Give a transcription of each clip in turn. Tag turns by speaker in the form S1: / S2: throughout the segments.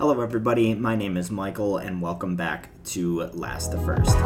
S1: Hello, everybody. My name is Michael, and welcome back to Last to F1rst.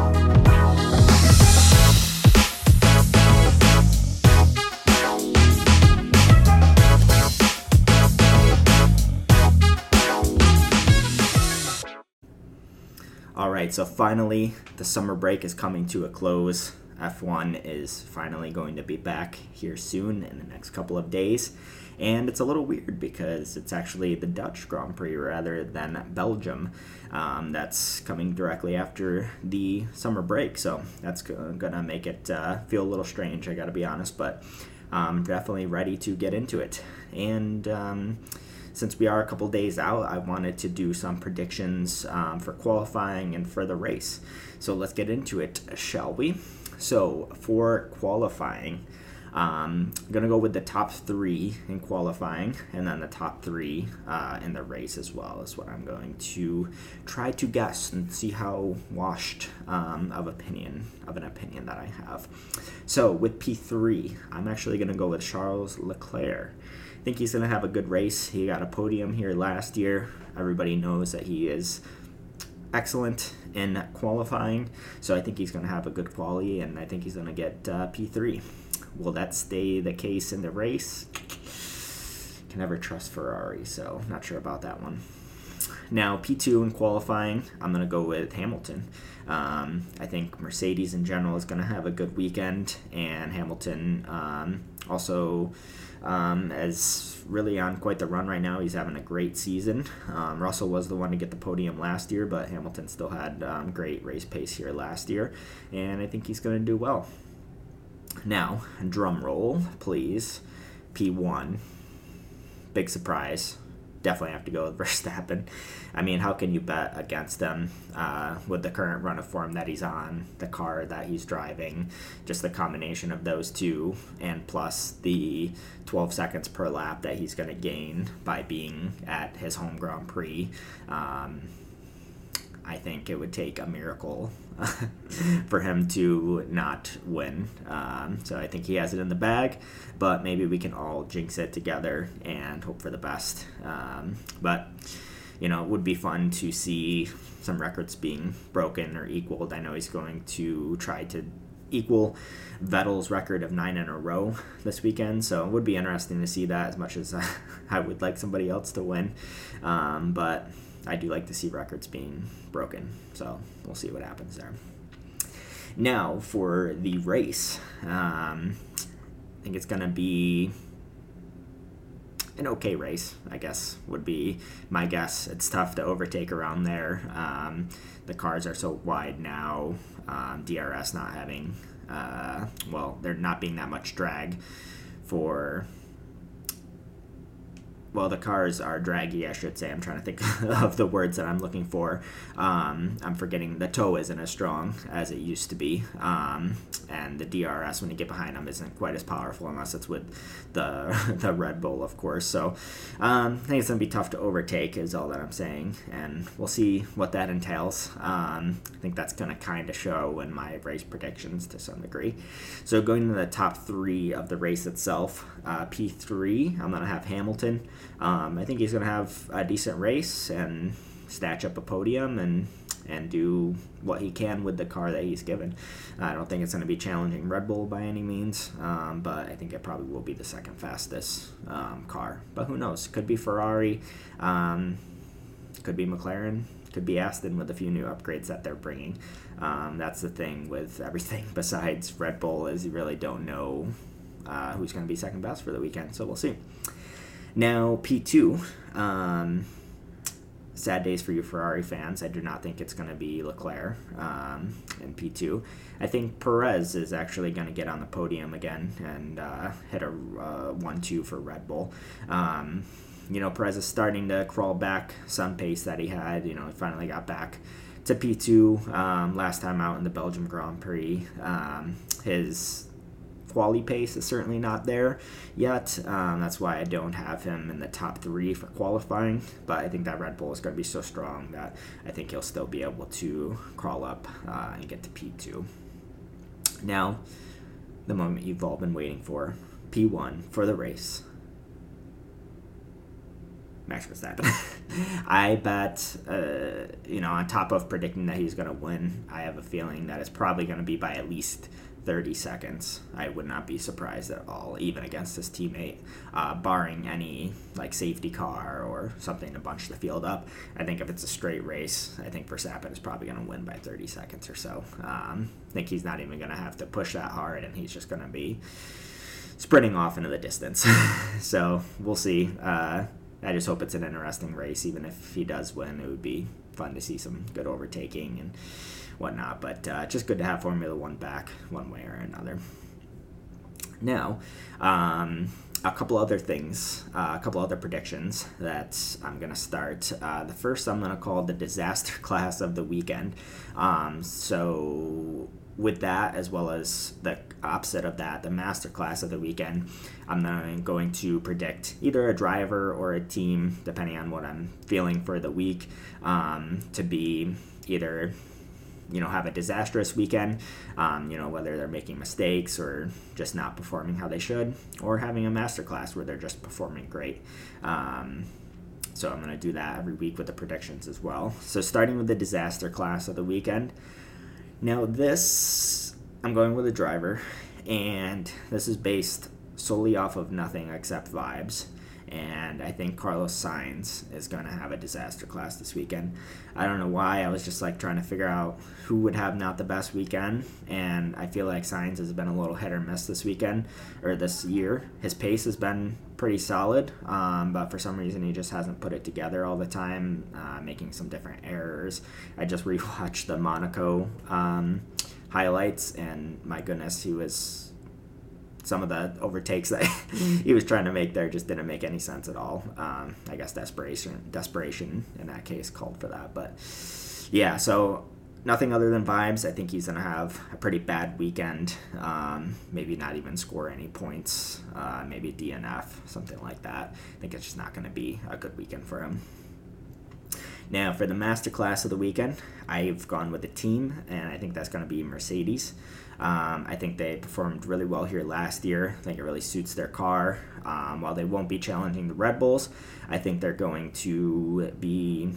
S1: All right, so finally, the summer break is coming to a close. F1 is finally going to be back here soon in the next couple of days. And it's a little weird because it's actually the Dutch Grand Prix rather than Belgium um, that's coming directly after the summer break. So that's going to make it uh, feel a little strange, I got to be honest, but I'm definitely ready to get into it. And. Um, since we are a couple days out, I wanted to do some predictions um, for qualifying and for the race. So let's get into it, shall we? So for qualifying, um, I'm gonna go with the top three in qualifying, and then the top three uh, in the race as well is what I'm going to try to guess and see how washed um, of opinion of an opinion that I have. So with P3, I'm actually gonna go with Charles Leclerc. I think he's gonna have a good race. He got a podium here last year. Everybody knows that he is excellent in qualifying, so I think he's going to have a good quality, and I think he's going to get uh, P3. Will that stay the case in the race? Can never trust Ferrari, so not sure about that one. Now, P2 in qualifying, I'm going to go with Hamilton. Um, I think Mercedes in general is going to have a good weekend, and Hamilton um, also um, is really on quite the run right now. He's having a great season. Um, Russell was the one to get the podium last year, but Hamilton still had um, great race pace here last year, and I think he's going to do well. Now, drum roll, please. P1. Big surprise definitely have to go with Verstappen. I mean, how can you bet against him uh, with the current run of form that he's on, the car that he's driving, just the combination of those two, and plus the 12 seconds per lap that he's going to gain by being at his home Grand Prix. Um, I think it would take a miracle for him to not win. Um, so I think he has it in the bag, but maybe we can all jinx it together and hope for the best. Um, but you know, it would be fun to see some records being broken or equaled. I know he's going to try to equal Vettel's record of nine in a row this weekend, so it would be interesting to see that as much as I would like somebody else to win. Um, but I do like to see records being broken. So we'll see what happens there. Now for the race, um, I think it's to be an okay race, I guess, would be my guess. It's tough to overtake around there. Um, the cars are so wide now. Um, DRS not having, uh, well, there not being that much drag for well, the cars are draggy, I should say. I'm trying to think of the words that I'm looking for. Um, I'm forgetting the toe isn't as strong as it used to be, um, and the DRS when you get behind them isn't quite as powerful unless it's with the the Red Bull, of course. So um, I think it's gonna be tough to overtake, is all that I'm saying, and we'll see what that entails. Um, I think that's gonna kind of show in my race predictions to some degree. So going to the top three of the race itself, uh, P3, I'm gonna have Hamilton. Um, I think he's going to have a decent race and snatch up a podium and and do what he can with the car that he's given. I don't think it's going to be challenging Red Bull by any means, um, but I think it probably will be the second fastest um, car. But who knows? Could be Ferrari, um, could be McLaren, could be Aston with a few new upgrades that they're bringing. Um, that's the thing with everything besides Red Bull is you really don't know uh, who's going to be second best for the weekend. So we'll see. Now, P2, um, sad days for you Ferrari fans. I do not think it's going to be Leclerc um, in P2. I think Perez is actually going to get on the podium again and uh, hit a uh, 1 2 for Red Bull. Um, you know, Perez is starting to crawl back some pace that he had. You know, he finally got back to P2 um, last time out in the Belgium Grand Prix. Um, his quality pace is certainly not there yet. Um, that's why I don't have him in the top three for qualifying. But I think that Red Bull is going to be so strong that I think he'll still be able to crawl up uh, and get to P2. Now, the moment you've all been waiting for P1 for the race. Max Verstappen. I bet, uh, you know, on top of predicting that he's going to win, I have a feeling that it's probably going to be by at least 30 seconds. I would not be surprised at all, even against his teammate, uh, barring any like safety car or something to bunch the field up. I think if it's a straight race, I think Verstappen is probably going to win by 30 seconds or so. Um, I think he's not even going to have to push that hard, and he's just going to be sprinting off into the distance. so we'll see. Uh, I just hope it's an interesting race. Even if he does win, it would be fun to see some good overtaking and whatnot. But uh, just good to have Formula One back one way or another. Now, um, a couple other things, uh, a couple other predictions that I'm going to start. Uh, the first I'm going to call the disaster class of the weekend. Um, so, with that, as well as the opposite of that, the master class of the weekend, I'm going to predict either a driver or a team, depending on what I'm feeling for the week, um, to be either you know have a disastrous weekend um, you know whether they're making mistakes or just not performing how they should or having a masterclass where they're just performing great. Um, so i'm going to do that every week with the predictions as well. So starting with the disaster class of the weekend now this i'm going with a driver and this is based solely off of nothing except vibes and I think Carlos Sainz is going to have a disaster class this weekend. I don't know why. I was just like trying to figure out who would have not the best weekend, and I feel like Sainz has been a little hit or miss this weekend or this year. His pace has been pretty solid, um, but for some reason he just hasn't put it together all the time, uh, making some different errors. I just rewatched the Monaco um, highlights, and my goodness, he was some of the overtakes that he was trying to make there just didn't make any sense at all. Um, I guess desperation, desperation in that case called for that. But yeah, so nothing other than vibes. I think he's gonna have a pretty bad weekend. Um, maybe not even score any points. Uh, maybe DNF, something like that. I think it's just not gonna be a good weekend for him. Now, for the masterclass of the weekend, I've gone with a team, and I think that's going to be Mercedes. Um, I think they performed really well here last year. I think it really suits their car. Um, while they won't be challenging the Red Bulls, I think they're going to be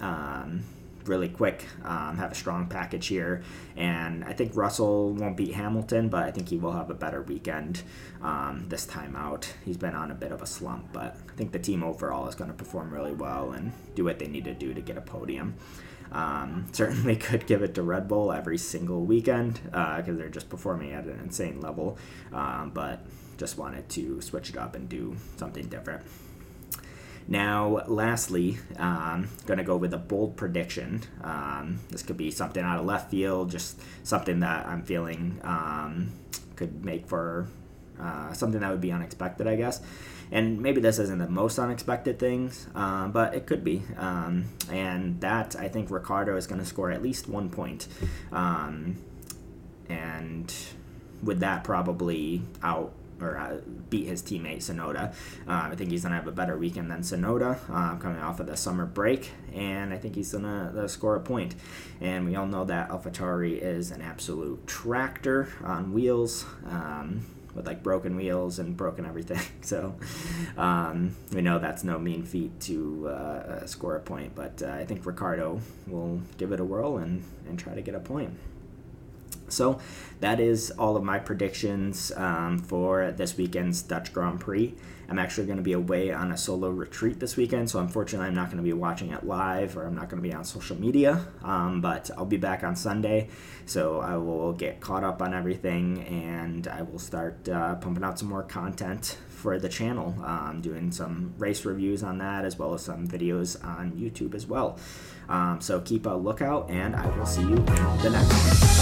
S1: um, really quick, um, have a strong package here. And I think Russell won't beat Hamilton, but I think he will have a better weekend um, this time out. He's been on a bit of a slump, but I think the team overall is going to perform really well and do what they need to do to get a podium. Um, certainly could give it to Red Bull every single weekend because uh, they're just performing at an insane level. Um, but just wanted to switch it up and do something different. Now, lastly, um, gonna go with a bold prediction. Um, this could be something out of left field, just something that I'm feeling um, could make for uh, something that would be unexpected, I guess. And maybe this isn't the most unexpected things, uh, but it could be. Um, and that, I think Ricciardo is going to score at least one point. Um, and with that, probably out or uh, beat his teammate Tsunoda. Uh, I think he's gonna have a better weekend than Tsunoda uh, coming off of the summer break, and I think he's gonna uh, score a point. And we all know that AlphaTauri is an absolute tractor on wheels. Um, with like broken wheels and broken everything. So um, we know that's no mean feat to uh, uh, score a point, but uh, I think Ricciardo will give it a whirl and, and try to get a point. So that is all of my predictions um, for this weekend's Dutch Grand Prix. I'm actually going to be away on a solo retreat this weekend, so unfortunately, I'm not going to be watching it live or I'm not going to be on social media. Um, but I'll be back on Sunday, so I will get caught up on everything and I will start uh, pumping out some more content for the channel. Um, doing some race reviews on that as well as some videos on YouTube as well. Um, so keep a lookout, and I will see you in the next one.